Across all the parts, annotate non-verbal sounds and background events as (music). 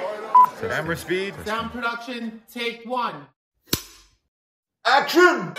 on the set. Camera speed. Sound production, take one. Action!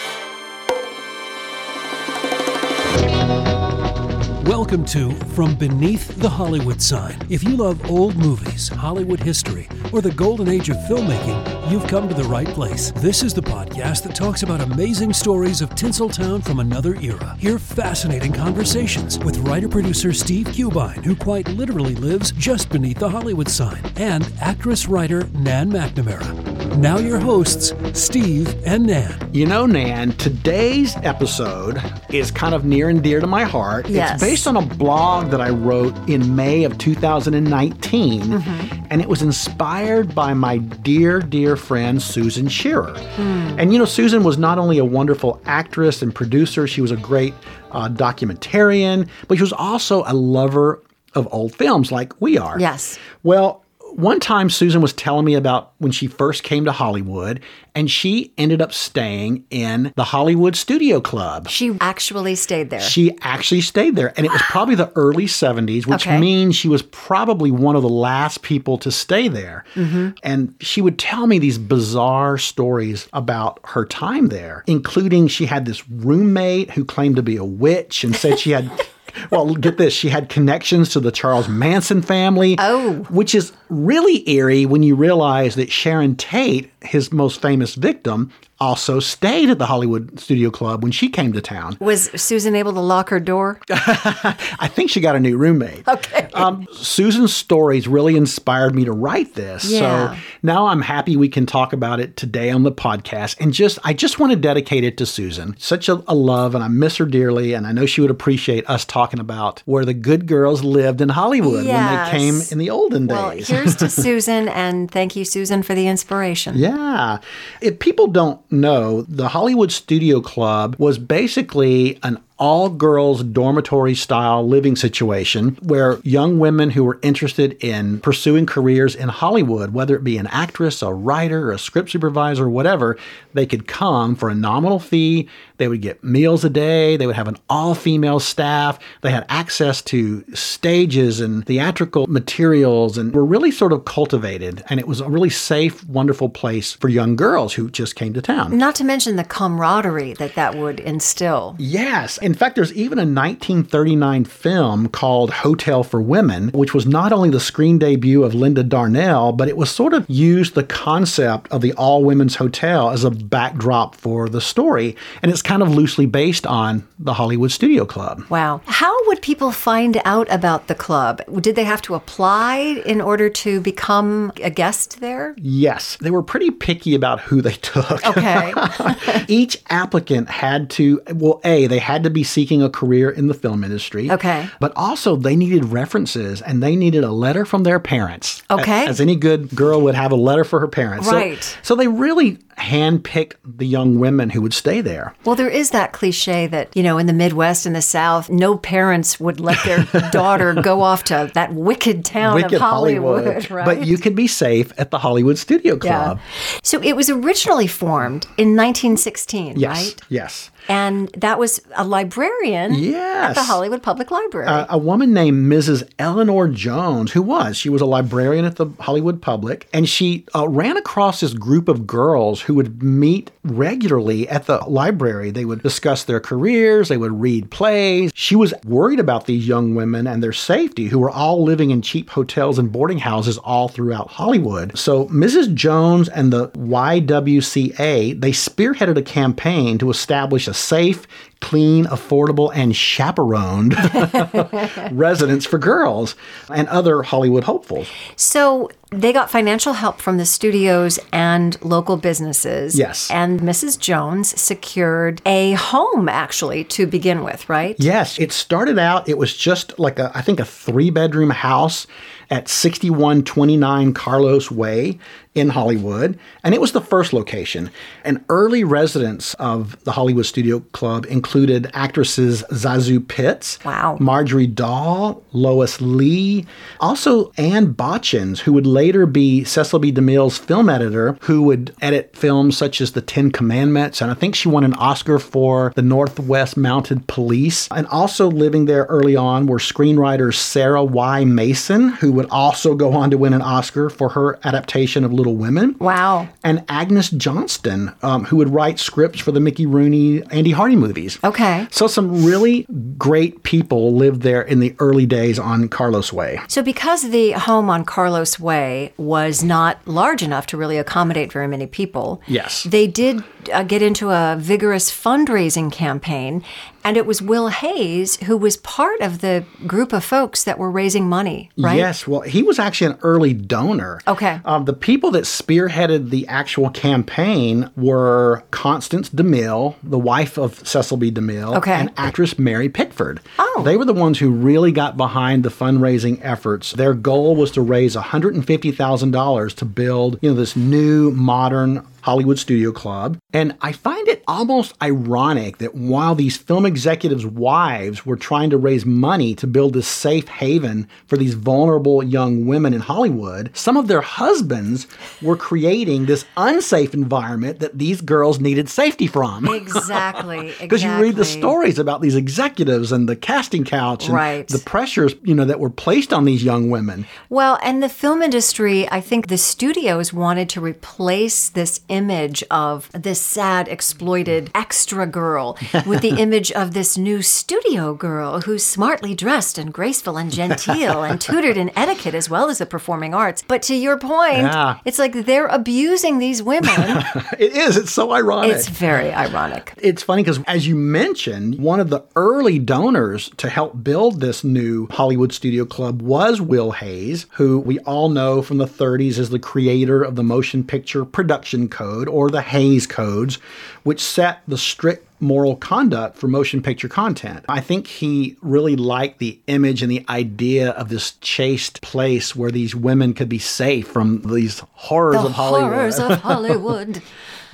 Welcome to From Beneath the Hollywood Sign. If you love old movies, Hollywood history, or the golden age of filmmaking, you've come to the right place. This is the podcast that talks about amazing stories of Tinseltown from another era. Hear fascinating conversations with writer producer Steve Cubine, who quite literally lives just beneath the Hollywood sign, and actress writer Nan McNamara. Now, your hosts, Steve and Nan. You know, Nan, today's episode is kind of near and dear to my heart. Yes. It's based on a blog that I wrote in May of 2019, Mm-hmm. and it was inspired by my dear, dear friend Susan Shearer. Hmm. And you know, Susan was not only a wonderful actress and producer, she was a great uh, documentarian, but she was also a lover of old films like we are. Yes. Well, one time Susan was telling me about when she first came to Hollywood, and she ended up staying in the Hollywood Studio Club. She actually stayed there. She actually stayed there, and it was probably the early 70s, which Okay. means she was probably one of the last people to stay there. Mm-hmm. And she would tell me these bizarre stories about her time there, including she had this roommate who claimed to be a witch and said she had. (laughs) Well, get this. She had connections to the Charles Manson family. Oh. Which is really eerie when you realize that Sharon Tate, his most famous victim, also stayed at the Hollywood Studio Club when she came to town. Was Susan able to lock her door? (laughs) I think she got a new roommate. Okay. Um, Susan's stories really inspired me to write this. Yeah. So now I'm happy we can talk about it today on the podcast. And just, I just want to dedicate it to Susan. Such a, a love, and I miss her dearly. And I know she would appreciate us talking about where the good girls lived in Hollywood when they came in the olden days. Well, here's to (laughs) Susan, and thank you, Susan, for the inspiration. Yeah. If people don't know, the Hollywood Studio Club was basically an all girls dormitory style living situation where young women who were interested in pursuing careers in Hollywood, whether it be an actress, a writer, a script supervisor, whatever, they could come for a nominal fee. They would get meals a day. They would have an all female staff. They had access to stages and theatrical materials and were really sort of cultivated. And it was a really safe, wonderful place for young girls who just came to town. Not to mention the camaraderie that that would instill. Yes. In fact, there's even a 1939 film called Hotel for Women, which was not only the screen debut of Linda Darnell, but it was sort of used the concept of the all women's hotel as a backdrop for the story. And it's kind of loosely based on the Hollywood Studio Club. Wow. How would people find out about the club? Did they have to apply in order to become a guest there? Yes, they were pretty picky about who they (laughs) took. Okay. (laughs) Each applicant had to, well, A, they had to be seeking a career in the film industry. Okay. But also, they needed references and they needed a letter from their parents. Okay. As any good girl would have a letter for her parents. Right. So, they really handpicked the young women who would stay there. Well, there is that cliche that, you know, in the Midwest and the South, no parents would let their (laughs) daughter go off to that wicked town Wicked of Hollywood, (laughs) right? But you could be safe at the Hollywood Studio Club. So it was originally formed in 1916, Yes. right? Yes. And that was a librarian Yes. at the Hollywood Public Library. Uh, a woman named Mrs. Eleanor Jones, who was, she was a librarian at the Hollywood Public, and she uh, ran across this group of girls who would meet regularly at the library. They would discuss their careers, they would read plays. She was worried about these young women and their safety, who were all living in cheap hotels and boarding houses all throughout Hollywood. So Mrs. Jones and the YWCA, they spearheaded a campaign to establish a safe, clean, affordable, and chaperoned (laughs) residence for girls and other Hollywood hopefuls. So they got financial help from the studios and local businesses. Yes. And Mrs. Jones secured a home actually to begin with, right? Yes, it started out, it was just like a, I think, a three bedroom house at 6129 Carlos Way in Hollywood. And it was the first location. And early residents of the Hollywood Studio Club included actresses ZaSu Pitts, Wow. Marjorie Daw, Lois Lee, also Anne Bauchens, who would later be Cecil B. DeMille's film editor, who would edit films such as The Ten Commandments. And I think she won an Oscar for The Northwest Mounted Police. And also living there early on were screenwriter Sarah Y. Mason, who would also go on to win an Oscar for her adaptation of Little Women Wow. and Agnes Johnston, um, who would write scripts for the Mickey Rooney, Andy Hardy movies. Okay. So some really great people lived there in the early days on Carlos Way. So, because the home on Carlos Way was not large enough to really accommodate very many people, Yes. they did uh, get into a vigorous fundraising campaign. And it was Will Hays who was part of the group of folks that were raising money, right? Yes, well, he was actually an early donor. Okay. Um, the people that spearheaded the actual campaign were Constance DeMille, the wife of Cecil B. DeMille, Okay. and actress Mary Pickford. Oh. They were the ones who really got behind the fundraising efforts. Their goal was to raise $150,000 to build, you know, this new modern Hollywood Studio Club. And I find it almost ironic that while these film executives' wives were trying to raise money to build this safe haven for these vulnerable young women in Hollywood, some of their husbands were creating this unsafe environment that these girls needed safety from. (laughs) Exactly. Because you read the stories about these executives and the casting couch and Right. the pressures, you know, that were placed on these young women. Well, and the film industry, I think the studios wanted to replace this image of this sad, exploited extra girl with the (laughs) image of this new studio girl who's smartly dressed and graceful and genteel and (laughs) tutored in etiquette as well as the performing arts. But to your point, Yeah. it's like they're abusing these women. (laughs) It is. It's so ironic. it's very ironic. It's funny because, as you mentioned, one of the early donors to help build this new Hollywood Studio Club was Will Hays, who we all know from the 30s as the creator of the Motion Picture Production Code or the Hays Codes, which set the strict moral conduct for motion picture content. I think he really liked the image and the idea of this chaste place where these women could be safe from these horrors The of Hollywood. horrors of (laughs) Hollywood.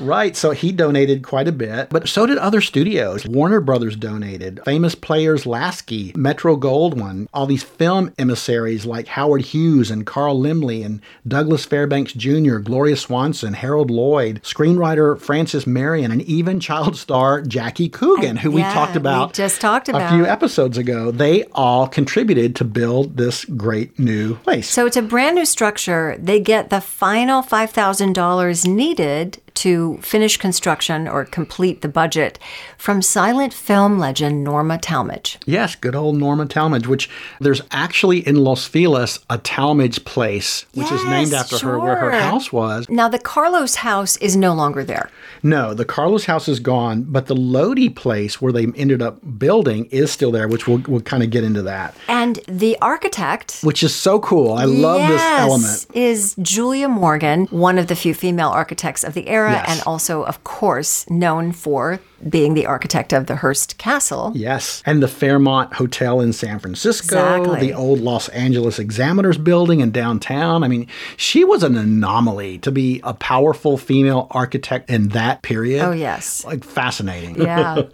Right, so he donated quite a bit, but so did other studios. Warner Brothers donated, famous players Lasky, Metro Goldwyn, all these film emissaries like Howard Hughes and Carl Laemmle and Douglas Fairbanks Jr., Gloria Swanson, Harold Lloyd, screenwriter Frances Marion, and even child star Jackie Coogan, who we yeah, talked we about just talked about a few episodes ago. They all contributed to build this great new place. So it's a brand new structure. They get the final $5,000 needed to finish construction or complete the budget from silent film legend Norma Talmadge. Yes, good old Norma Talmadge, which there's actually in Los Feliz a Talmadge place, which is named Yes, after her where her house was. Now, the Carlos house is no longer there. No, the Carlos house is gone, but the Lodi place where they ended up building is still there, which we'll, we'll kind of get into that, And the architect. which is so cool. I love this yes, element. Is Julia Morgan, one of the few female architects of the era, Yes. and also, of course, known for being the architect of the Hearst Castle. Yes. And the Fairmont Hotel in San Francisco, Exactly. the old Los Angeles Examiners building in downtown. I mean, she was an anomaly to be a powerful female architect in that period. Oh, yes. Like fascinating. Yeah. (laughs)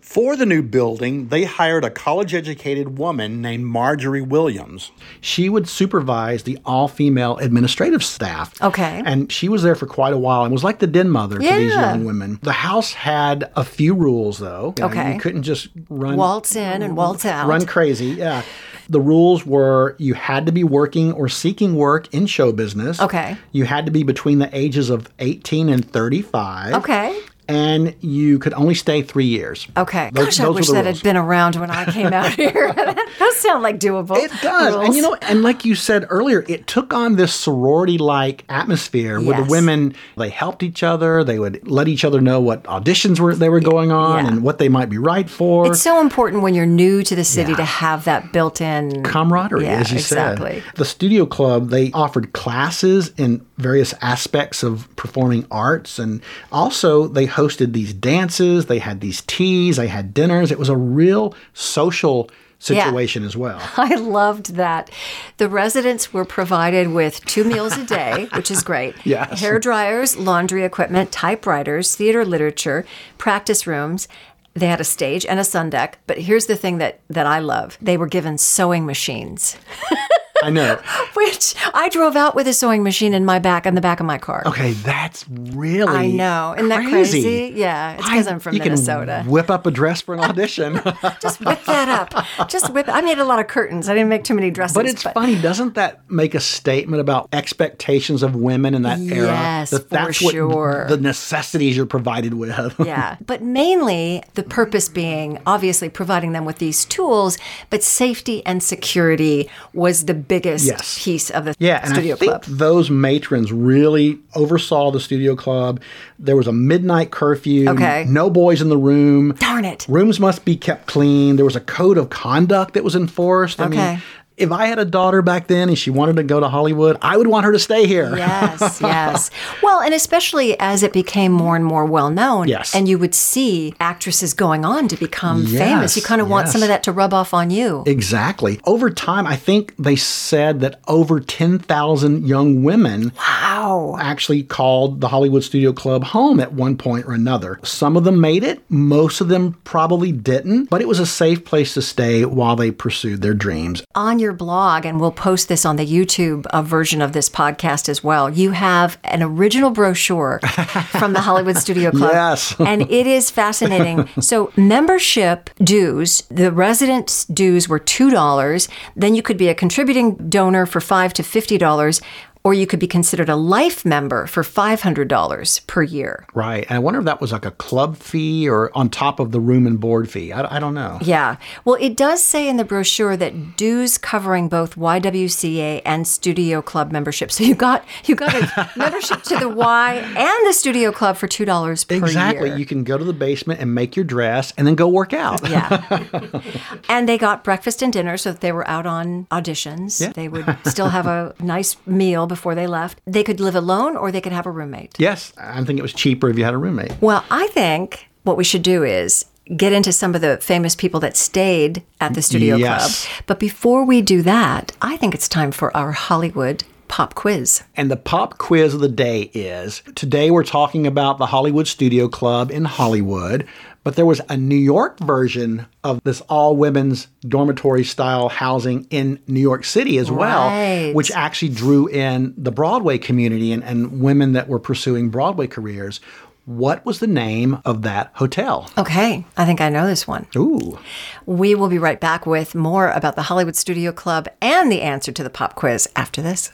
For the new building, they hired a college educated woman named Marjorie Williams. She would supervise the all female administrative staff. Okay. And she was there for quite a while and was like the den mother to these young women. The house had a a few rules though. Okay. You couldn't just run Waltz in and waltz out. run crazy. Yeah. The rules were you had to be working or seeking work in show business. Okay. You had to be between the ages of 18 and 35. Okay. And you could only stay three years. Okay. Those- Gosh, I those were wish that rules. had been around when I came out (laughs) here. (laughs) Those sound like doable. It does. And you know, and like you said earlier, it took on this sorority like atmosphere where Yes. the women they helped each other, they would let each other know what auditions were they were going on Yeah. and what they might be right for. It's so important when you're new to the city Yeah. to have that built-in camaraderie, Yeah, as you exactly. said. The studio club, they offered classes in various aspects of performing arts, and also they hosted these dances, they had these teas, they had dinners. It was a real social situation as well. (laughs) I loved that. The residents were provided with two meals a day, (laughs) which is great. Yes. Hair dryers, laundry equipment, typewriters, theater literature, practice rooms. They had a stage and a sun deck. But here's the thing that, that I love they were given sewing machines, (laughs) I know. (laughs) which I drove out with a sewing machine in my back, in the back of my car. Okay, that's really I know. Isn't that crazy? Yeah, it's because I'm from you Minnesota. Can whip up a dress for an (laughs) audition. (laughs) Just whip that up. Just whip. I made a lot of curtains. I didn't make too many dresses. But it's funny, doesn't that make a statement about expectations of women in that era? Yes, that for that's what sure. the necessities you're provided with. Yeah, but mainly the purpose being obviously providing them with these tools, but safety and security was the biggest Yes. piece of the Yeah, and studio I think club. those matrons really oversaw the studio club. There was a midnight curfew. Okay. No boys in the room. Darn it. Rooms must be kept clean. There was a code of conduct that was enforced. I Okay. mean, if I had a daughter back then and she wanted to go to Hollywood, I would want her to stay here. Yes, (laughs) yes. Well, and especially as it became more and more well known. Yes. And you would see actresses going on to become Yes, famous. You kind of want some of that to rub off on you. Exactly. Over time, I think they said that over 10,000 young women Wow. actually called the Hollywood Studio Club home at one point or another. Some of them made it, most of them probably didn't, but it was a safe place to stay while they pursued their dreams. on your blog, and we'll post this on the YouTube uh, version of this podcast as well. You have an original brochure (laughs) from the Hollywood Studio Club. Yes. (laughs) and it is fascinating. So, membership dues, the residence dues were $2. Then you could be a contributing donor for 5 to $50. Or you could be considered a life member for $500 per year. Right. And I wonder if that was like a club fee or on top of the room and board fee. I, I don't know. Yeah. Well, it does say in the brochure that dues covering both YWCA and Studio Club membership. So you got you got a (laughs) membership to the Y and the Studio Club for two dollars per year. Exactly. year. You can go to the basement and make your dress and then go work out. yeah. (laughs) and they got breakfast and dinner so that they were out on auditions. Yeah. They would still have a nice meal before they left. They could live alone or they could have a roommate. Yes. I think it was cheaper if you had a roommate. Well, I think what we should do is get into some of the famous people that stayed at the Studio Yes. Club. But before we do that, I think it's time for our Hollywood pop quiz. And the pop quiz of the day is today we're talking about the Hollywood Studio Club in Hollywood, but there was a New York version of this all women's dormitory style housing in New York City as well, Right. which actually drew in the Broadway community and, and women that were pursuing Broadway careers. What was the name of that hotel? Okay, I think I know this one. Ooh. We will be right back with more about the Hollywood Studio Club and the answer to the pop quiz after this.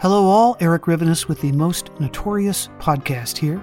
Hello, all. Erik Rivenes with the Most Notorious podcast here.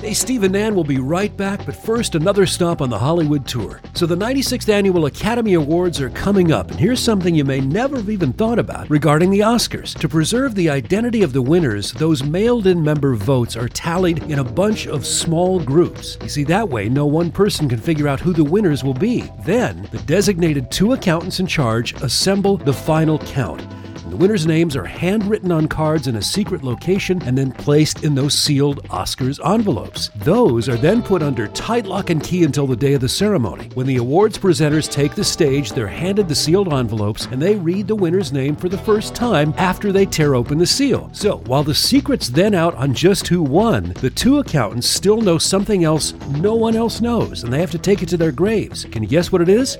Hey, Steve and Nan will be right back, but first, another stop on the Hollywood tour. So, the 96th Annual Academy Awards are coming up, and here's something you may never have even thought about regarding the Oscars. To preserve the identity of the winners, those mailed in member votes are tallied in a bunch of small groups. You see, that way, no one person can figure out who the winners will be. Then, the designated two accountants in charge assemble the final count. The winners' names are handwritten on cards in a secret location and then placed in those sealed Oscars envelopes. Those are then put under tight lock and key until the day of the ceremony. When the awards presenters take the stage, they're handed the sealed envelopes and they read the winner's name for the first time after they tear open the seal. So, while the secret's then out on just who won, the two accountants still know something else no one else knows, and they have to take it to their graves. Can you guess what it is?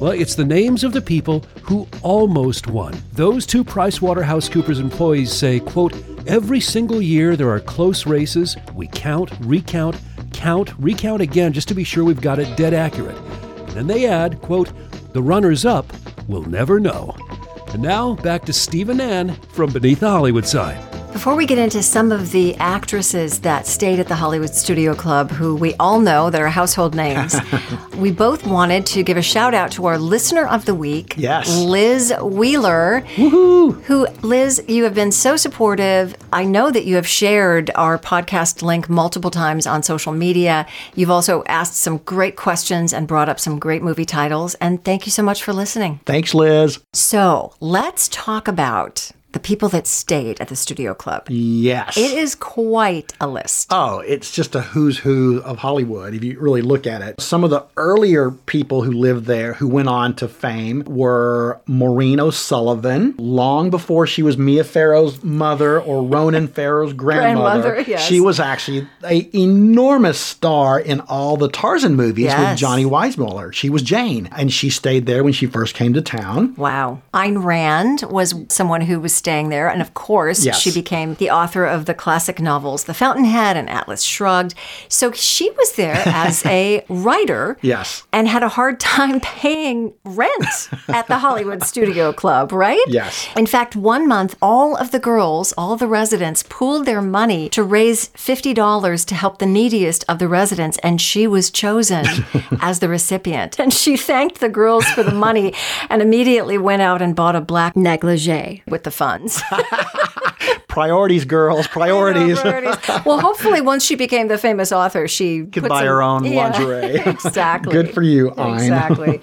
Well, it's the names of the people who almost won. Those two PricewaterhouseCoopers employees say, quote, every single year there are close races. We count, recount, count, recount again just to be sure we've got it dead accurate. And then they add, quote, the runners up will never know. And now back to Steve and Nan from Beneath the Hollywood Sign. Before we get into some of the actresses that stayed at the Hollywood Studio Club, who we all know that are household names, (laughs) we both wanted to give a shout out to our listener of the week, Yes. Liz Wheeler. Who, Liz, you have been so supportive. I know that you have shared our podcast link multiple times on social media. You've also asked some great questions and brought up some great movie titles. And thank you so much for listening. Thanks, Liz. So let's talk about the people that stayed at the Studio Club. Yes. It is quite a list. Oh, it's just a who's who of Hollywood if you really look at it. Some of the earlier people who lived there who went on to fame were Maureen O'Sullivan, long before she was Mia Farrow's mother or Ronan Farrow's (laughs) grandmother. Grandmother, yes. She was actually a enormous star in all the Tarzan movies with Johnny Weissmuller. She was Jane, and she stayed there when she first came to town. Wow. Ayn Rand was someone who was staying there. And of course, Yes. she became the author of the classic novels The Fountainhead and Atlas Shrugged. So she was there as (laughs) a writer. Yes. And had a hard time (laughs) paying rent at the Hollywood Studio Club, right? Yes. In fact, one month, all of the girls, all the residents, pooled their money to raise $50 to help the neediest of the residents, and she was chosen (laughs) as the recipient. And she thanked the girls for the money and immediately went out and bought a black negligee with the funds. (laughs) (laughs) Priorities, girls, priorities. Priorities. (laughs) well, hopefully, once she became the famous author, she Could buy her own Yeah, lingerie. exactly. Good for you, Ayn. Exactly.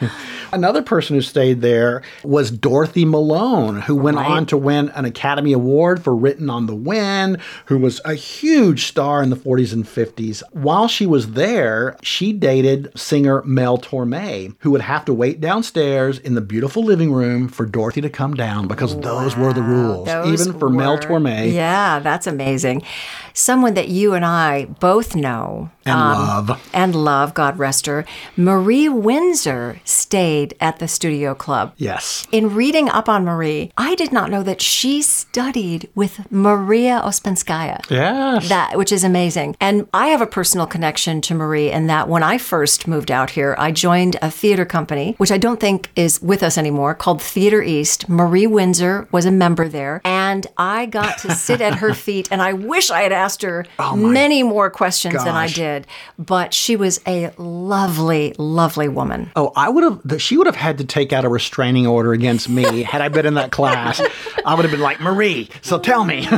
Another person who stayed there was Dorothy Malone, who went Right. on to win an Academy Award for Written on the Wind, who was a huge star in the 40s and 50s. While she was there, she dated singer Mel Torme, who would have to wait downstairs in the beautiful living room for Dorothy to come down because those were the rules, Those even for Mel Torme. Yeah, that's amazing. Someone that you and I both know And um, love. and love, God rest her, Marie Windsor stayed at the Studio Club. Yes. In reading up on Marie, I did not know that she studied with Maria Ouspenskaya. Yes. That which is amazing. And I have a personal connection to Marie in that when I first moved out here, I joined a theater company, which I don't think is with us anymore, called Theater East. Marie Windsor was a member there, and I got to (laughs) sit at her feet and I wish I had asked her oh many more questions than I did, but she was a lovely, lovely woman. Oh, I would have. She would have had to take out a restraining order against me had I been in that class. I would have been like, Marie. So tell me. (laughs)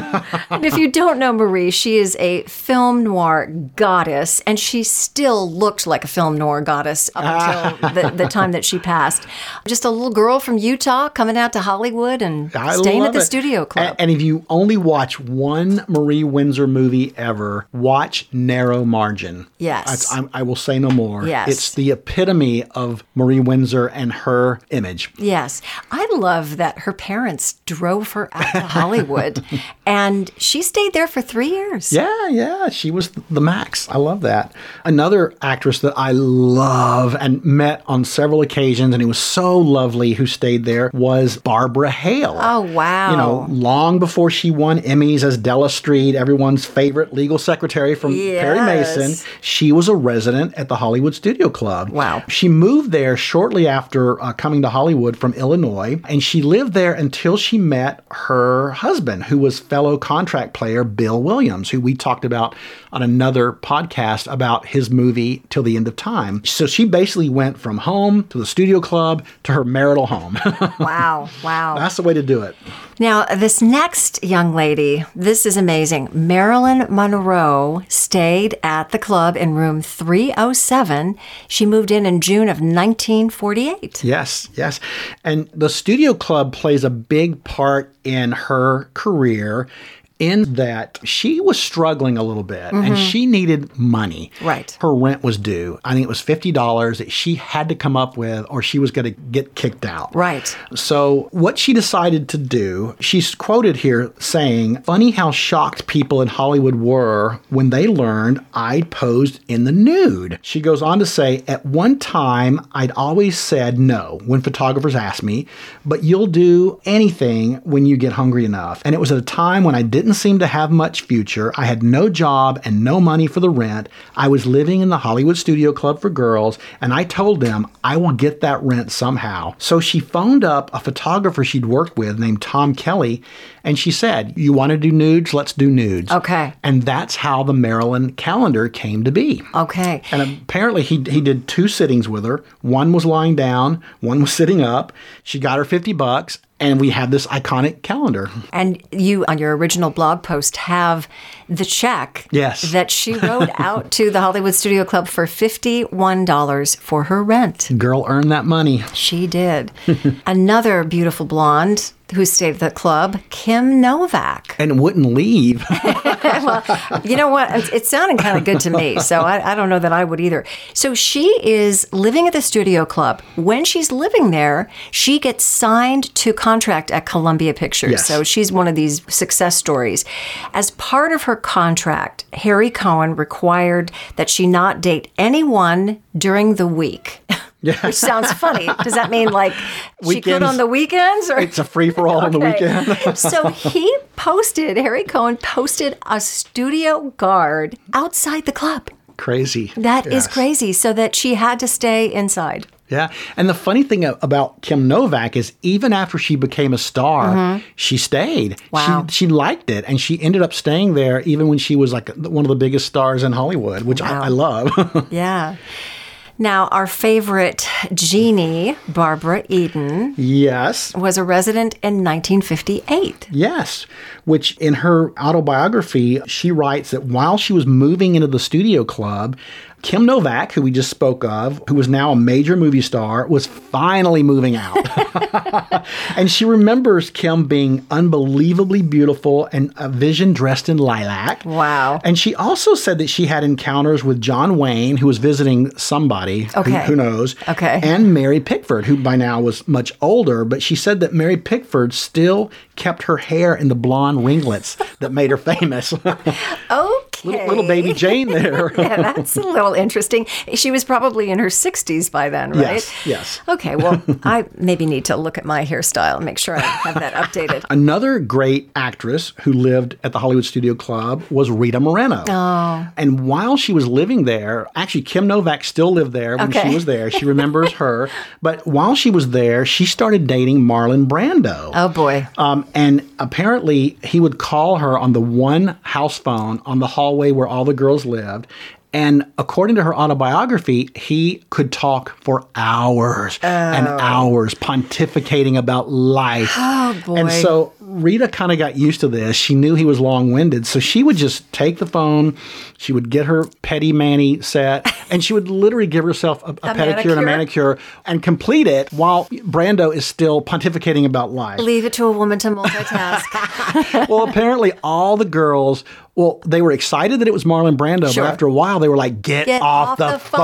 And if you don't know Marie, she is a film noir goddess, and she still looked like a film noir goddess up ah. until the, the time that she passed. Just a little girl from Utah coming out to Hollywood and I staying at the it. studio club. And, if you only watch one Marie Windsor movie ever, watch Narrow Margin. Yes. I'm- I will say no more. Yes. It's the epitome of Marie Windsor and her image. Yes. I love that her parents drove her out to (laughs) Hollywood and she stayed there for three years. Yeah, yeah, she was the max. I love that. Another actress that I love and met on several occasions, and it was so lovely who stayed there, was Barbara Hale. Oh, wow. You know, long before she won Emmys as Della Street, everyone's favorite legal secretary from Perry Mason, she was a resident at the Hollywood Studio Club. Wow. She moved there shortly after uh, coming to Hollywood from Illinois, and she lived there until she met her husband, who was fellow contract player Bill Williams, who we talked about on another podcast about his movie Till the End of Time. So she basically went from home to the studio club to her marital home. (laughs) Wow. Wow. That's the way to do it. Now, this next young lady, this is amazing. Marilyn Monroe stayed at the club in room 307. She moved in in June of 1948. Yes, yes. And the studio club plays a big part in her career in that she was struggling a little bit and mm-hmm. she needed money. Right. Her rent was due. I think it was $50 that she had to come up with or she was going to get kicked out. Right. So, what she decided to do, she's quoted here saying, Funny how shocked people in Hollywood were when they learned I'd posed in the nude. She goes on to say, At one time, I'd always said no when photographers asked me, but you'll do anything when you get hungry enough. And it was at a time when I didn't seem to have much future. I had no job and no money for the rent. I was living in the Hollywood Studio Club for girls, and I told them I will get that rent somehow. So she phoned up a photographer she'd worked with named Tom Kelley, and she said, You want to do nudes? Let's do nudes. Okay. And that's how the Marilyn calendar came to be. Okay. And apparently he, he did two sittings with her. One was lying down, one was (laughs) sitting up. She got her 50 bucks, and we have this iconic calendar. And you, on your original blog post, have the check Yes. that she wrote (laughs) out to the Hollywood Studio Club for $51 for her rent. Girl earned that money. She did. (laughs) Another beautiful blonde who stayed at the club, Kim Novak. And wouldn't leave. (laughs) well, you know what? It's, it's sounding kind of good to me. So I, I don't know that I would either. So she is living at the studio club. When she's living there, she gets signed to contract at Columbia Pictures. Yes. So she's one of these success stories. As part of her contract, Harry Cohn required that she not date anyone during the week. (laughs) Yeah. Which sounds funny. Does that mean like (laughs) she could on the weekends? Or it's a free for all on the Okay. weekend. (laughs) so he posted, Harry Cohn posted a studio guard outside the club. crazy. That is Yes. crazy. So that she had to stay inside. Yeah. And the funny thing about Kim Novak is even after she became a star, she stayed. Mm-hmm. Wow. She, she liked it and she ended up staying there even when she was like one of the biggest stars in Hollywood, which I, I love. (laughs) Yeah. Now, our favorite genie, Barbara Eden, yes. was a resident in 1958. Yes, which in her autobiography, she writes that while she was moving into the studio club, Kim Novak, who we just spoke of, who was now a major movie star, was finally moving out. (laughs) and she remembers Kim being unbelievably beautiful and a vision dressed in lilac. Wow. And she also said that she had encounters with John Wayne, who was visiting somebody, who- Okay. who, knows, Okay. and Mary Pickford, who by now was much older, but she said that Mary Pickford still kept her hair in the blonde ringlets that made her famous. (laughs) Oh, Okay. little, little baby Jane there. (laughs) yeah, that's a little interesting. She was probably in her 60s by then, right? Yes, yes. Okay, well, I maybe need to look at my hairstyle and make sure I have that (laughs) updated. Another great actress who lived at the Hollywood Studio Club was Rita Moreno. Oh. And while she was living there, actually, Kim Novak still lived there when Okay. she was there. She (laughs) remembers her. But while she was there, she started dating Marlon Brando. Oh, boy. Um, and apparently, he would call her on the one house phone on the hallway where all the girls lived. And according to her autobiography, he could talk for hours and oh. hours pontificating about life. Oh, boy. And so Rita kind of got used to this. She knew he was long winded. So she would just take the phone, she would get her petty mani set, (laughs) and she would literally give herself a, a, A pedicure and a manicure? manicure and complete it while Brando is still pontificating about life. Leave it to a woman to multitask. (laughs) well, apparently all the girls, well, they were excited that it was Marlon Brando, Sure. but after a while they were like, get, Get off, off the, the phone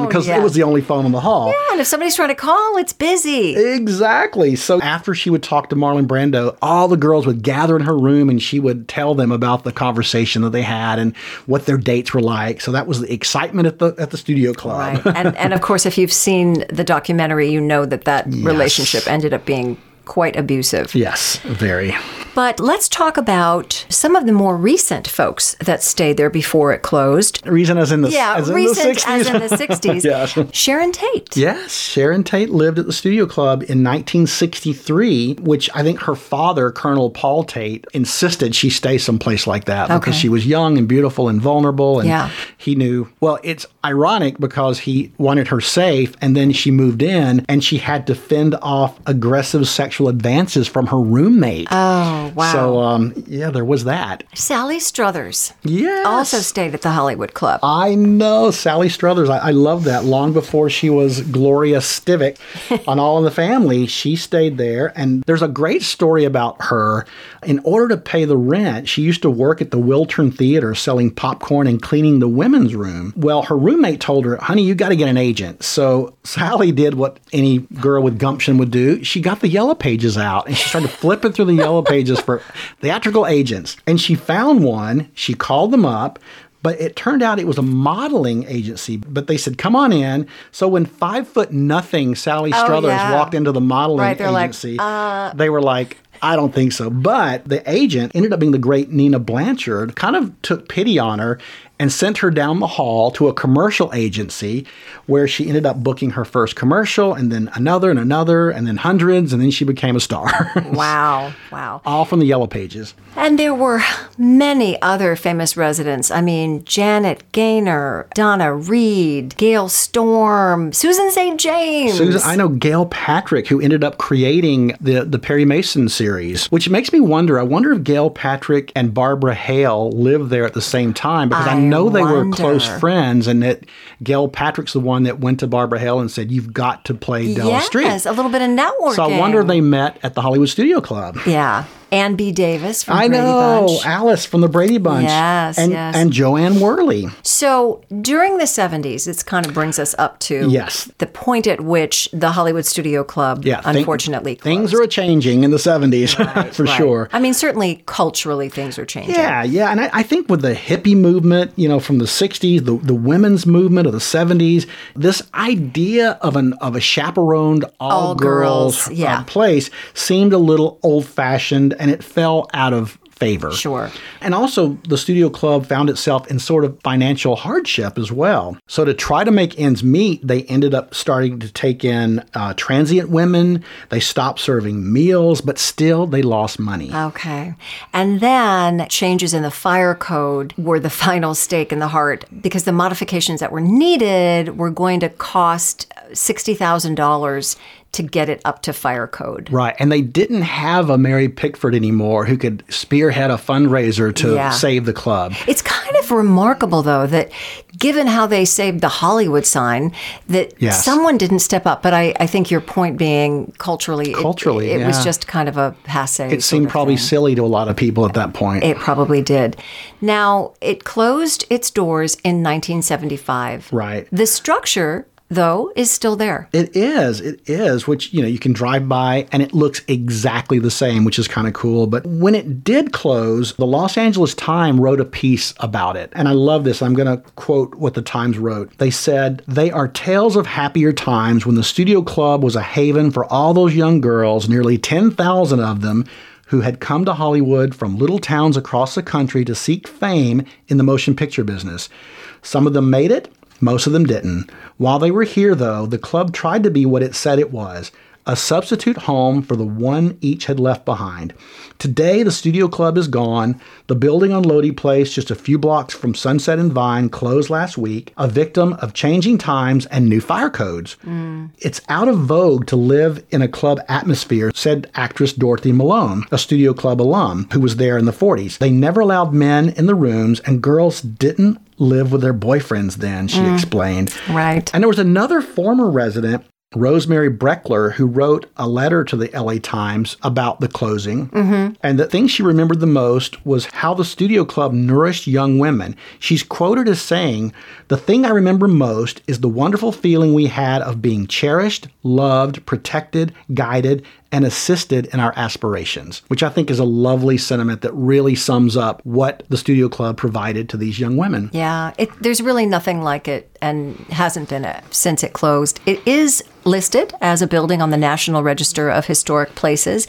phone. because Yeah. it was the only phone in the hall. yeah, and if somebody's trying to call, it's busy. Exactly. So after she would talk to Marlon Brando, all the girls would gather in her room and she would tell them about the conversation that they had and what their dates were like. So that was the excitement at the at the studio club. Right. (laughs) And, and of course, if you've seen the documentary, you know that that relationship ended up being quite abusive. yes, very. But let's talk about some of the more recent folks that stayed there before it closed. Reason as in the Yeah, as in recent the 60s. as in the (laughs) 60s. Yes. Sharon Tate. Yes, Sharon Tate lived at the Studio Club in 1963, which I think her father, Colonel Paul Tate, insisted she stay someplace like that because she was young and beautiful and vulnerable. And Yeah. he knew, well, it's ironic because he wanted her safe and then she moved in and she had to fend off aggressive sexual advances from her roommate. Oh, wow. So, um, yeah, there was that. Sally Struthers Yes. also stayed at the Hollywood Club. I know Sally Struthers. I, I love that. Long before she was Gloria Stivic (laughs) on All in the Family, she stayed there. And there's a great story about her. In order to pay the rent, she used to work at the Wiltern Theater selling popcorn and cleaning the women's room. Well, her roommate told her, honey, you got to get an agent. So (laughs) Sally did what any girl with gumption would do. She got the yellow pages out and she started flipping through the yellow (laughs) pages for theatrical agents. And she found one. She called them up. But it turned out it was a modeling agency. But they said, "Come on in." So when five foot nothing Sally Oh, Struthers yeah. walked into the modeling Right, they're like, agency, uh, they were like, "I don't think so." But the agent ended up being the great Nina Blanchard. Kind of took pity on her and sent her down the hall to a commercial agency where she ended up booking her first commercial and then another and another and then hundreds and then she became a star. (laughs) Wow. Wow. All from the yellow pages. And there were many other famous residents. I mean, Janet Gaynor, Donna Reed, Gale Storm, Susan St. James. Susan, I know Gail Patrick, who ended up creating the, the Perry Mason series, which makes me wonder. I wonder if Gail Patrick and Barbara Hale lived there at the same time because I, I know they were close friends and that Gail Patrick's the one that went to Barbara Hale and said, You've got to play Della yes, Street. Yes, a little bit of networking. So I wonder if they met at the Hollywood Studio Club. Yeah. Ann B. Davis from I Brady know Bunch. Alice from the Brady Bunch. Yes, and, yes. and Jo Anne Worley. So during the 70s, this kind of brings us up to Yes. the point at which the Hollywood Studio Club Yeah, unfortunately things are changing in the seventies (laughs) for Right. sure. I mean, certainly culturally things are changing. Yeah, yeah. And I, I think with the hippie movement, you know, from the 60s, the, the women's movement of the 70s, this idea of an of a chaperoned all, All girls, girls, uh, place seemed a little old fashioned and it fell out of favor. Sure. And also, the studio club found itself in sort of financial hardship as well. So, to try to make ends meet, they ended up starting to take in uh, transient women. They stopped serving meals, but still they lost money. Okay. And then changes in the fire code were the (laughs) final stake in the heart because the modifications that were needed were going to cost $60,000 to get it up to fire code. Right. And they didn't have a Mary Pickford anymore who could spearhead a fundraiser to Yeah. save the club. It's kind of remarkable, though, that given how they saved the Hollywood sign, that Yes. someone didn't step up. But I, I think your point being culturally, it- Culturally, it, was yeah. just kind of a passe. It seemed probably thing. silly to a lot of people at that point. It probably did. Now, it closed its doors in 1975. Right. The structure, though, is still there. It is. It is, which, you know, you can drive by and it looks exactly the same, which is kind of cool. But when it did close, the Los Angeles Times wrote a piece about it. And I love this. I'm going to quote what the Times wrote. They said, They are tales of happier times when the studio club was a haven for all those young girls, nearly 10,000 of them. Who had come to Hollywood from little towns across the country to seek fame in the motion picture business. Some of them made it, most of them didn't. While they were here, though, the club tried to be what it said it was a substitute home for the one each had left behind. Today, the studio club is gone. The building on Lodi Place, just a few blocks from Sunset and Vine, closed last week, a victim of changing times and new fire codes. Mm. It's out of vogue to live in a club atmosphere, said actress Dorothy Malone, a studio club alum who was there in the 40s. They never allowed men in the rooms, and girls didn't live with their boyfriends then, she mm. explained. Right. And there was another former resident Rosemary Breckler, who wrote a letter to the LA Times about the closing. Mm-hmm. And the thing she remembered the most was how the studio club nourished young women. She's quoted as saying, The thing I remember most is the wonderful feeling we had of being cherished, loved, protected, guided, and assisted in our aspirations, which I think is a lovely sentiment that really sums up what the studio club provided to these young women. Yeah, it, there's really nothing like it and hasn't been a, since it closed. It is listed as a building on the National Register of Historic Places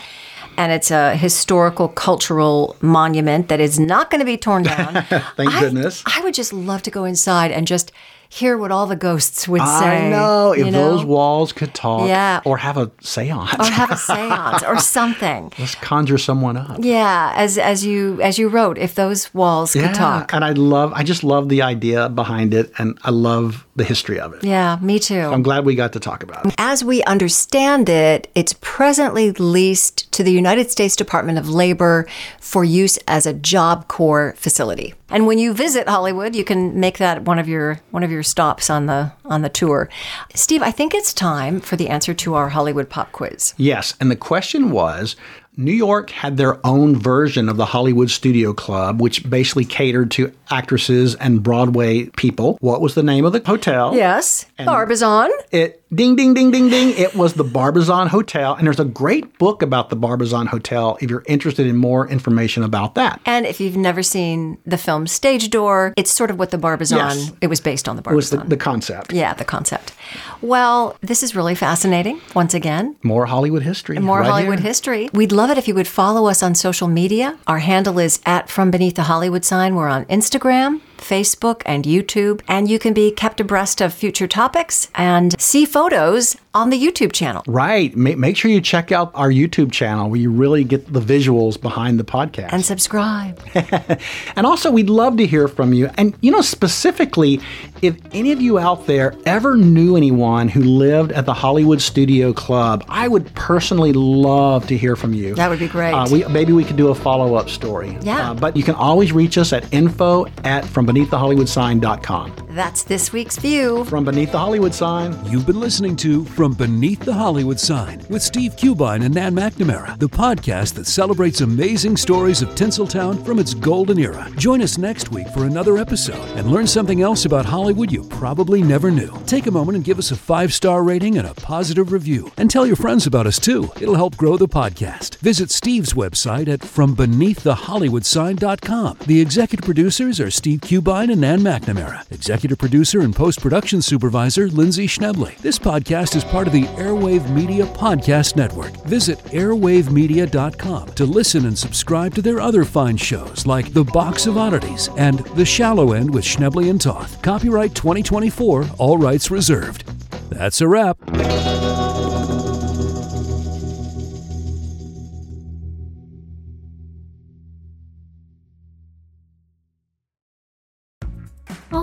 and it's a historical cultural monument that is not going to be torn down. (laughs) Thank I, goodness. I would just love to go inside and just hear what all the ghosts would say. I know. If know? those walls could talk. Yeah. Or have a seance. Or have a seance or (laughs) something. Let's conjure someone up. Yeah. As as you as you wrote, if those walls yeah. could talk. And I love I just love the idea behind it and I love the history of it. Yeah, me too. I'm glad we got to talk about it. As we understand it, it's presently leased to the United States Department of Labor for use as a Job Corps facility. And when you visit Hollywood, you can make that one of your one of your stops on the on the tour. Steve, I think it's time for the answer to our Hollywood pop quiz. Yes, and the question was New York had their own version of the Hollywood Studio Club, which basically catered to actresses and Broadway people. What was the name of the hotel? Yes, and Barbizon. It ding ding ding ding ding. It was the Barbizon Hotel, and there's a great book about the Barbizon Hotel if you're interested in more information about that. And if you've never seen the film Stage Door, it's sort of what the Barbizon. Yes. It was based on the Barbizon. It was the, the concept. Yeah, the concept. Well, this is really fascinating. Once again, more Hollywood history. More right Hollywood here. history. We'd love it if you would follow us on social media. Our handle is at From Beneath the Hollywood Sign. We're on Instagram, Facebook, and YouTube. And you can be kept abreast of future topics and see photos on the YouTube channel. Right. Make, make sure you check out our YouTube channel where you really get the visuals behind the podcast. And subscribe. (laughs) and also, we'd love to hear from you. And, you know, specifically, if any of you out there ever knew anyone who lived at the Hollywood Studio Club, I would personally love to hear from you. That would be great. Uh, we, maybe we could do a follow up story. Yeah. Uh, but you can always reach us at info at FromBeneathTheHollywoodSign.com. That's this week's view. From Beneath the Hollywood Sign. You've been listening to From Beneath the Hollywood Sign with Steve Cubine and Nan McNamara, the podcast that celebrates amazing stories of Tinseltown from its golden era. Join us next week for another episode and learn something else about Hollywood you probably never knew. Take a moment and give us a five star rating and a positive review. And tell your friends about us too. It'll help grow the podcast. Visit Steve's website at FromBeneathTheHollywoodSign.com. The executive producers are Steve Cubine and Nan McNamara. Executive producer and post production supervisor Lindsay Schnebley. This podcast is part of the Airwave Media Podcast Network. Visit airwavemedia.com to listen and subscribe to their other fine shows like The Box of Oddities and The Shallow End with Schnebley and Toth. Copyright 2024, all rights reserved. That's a wrap.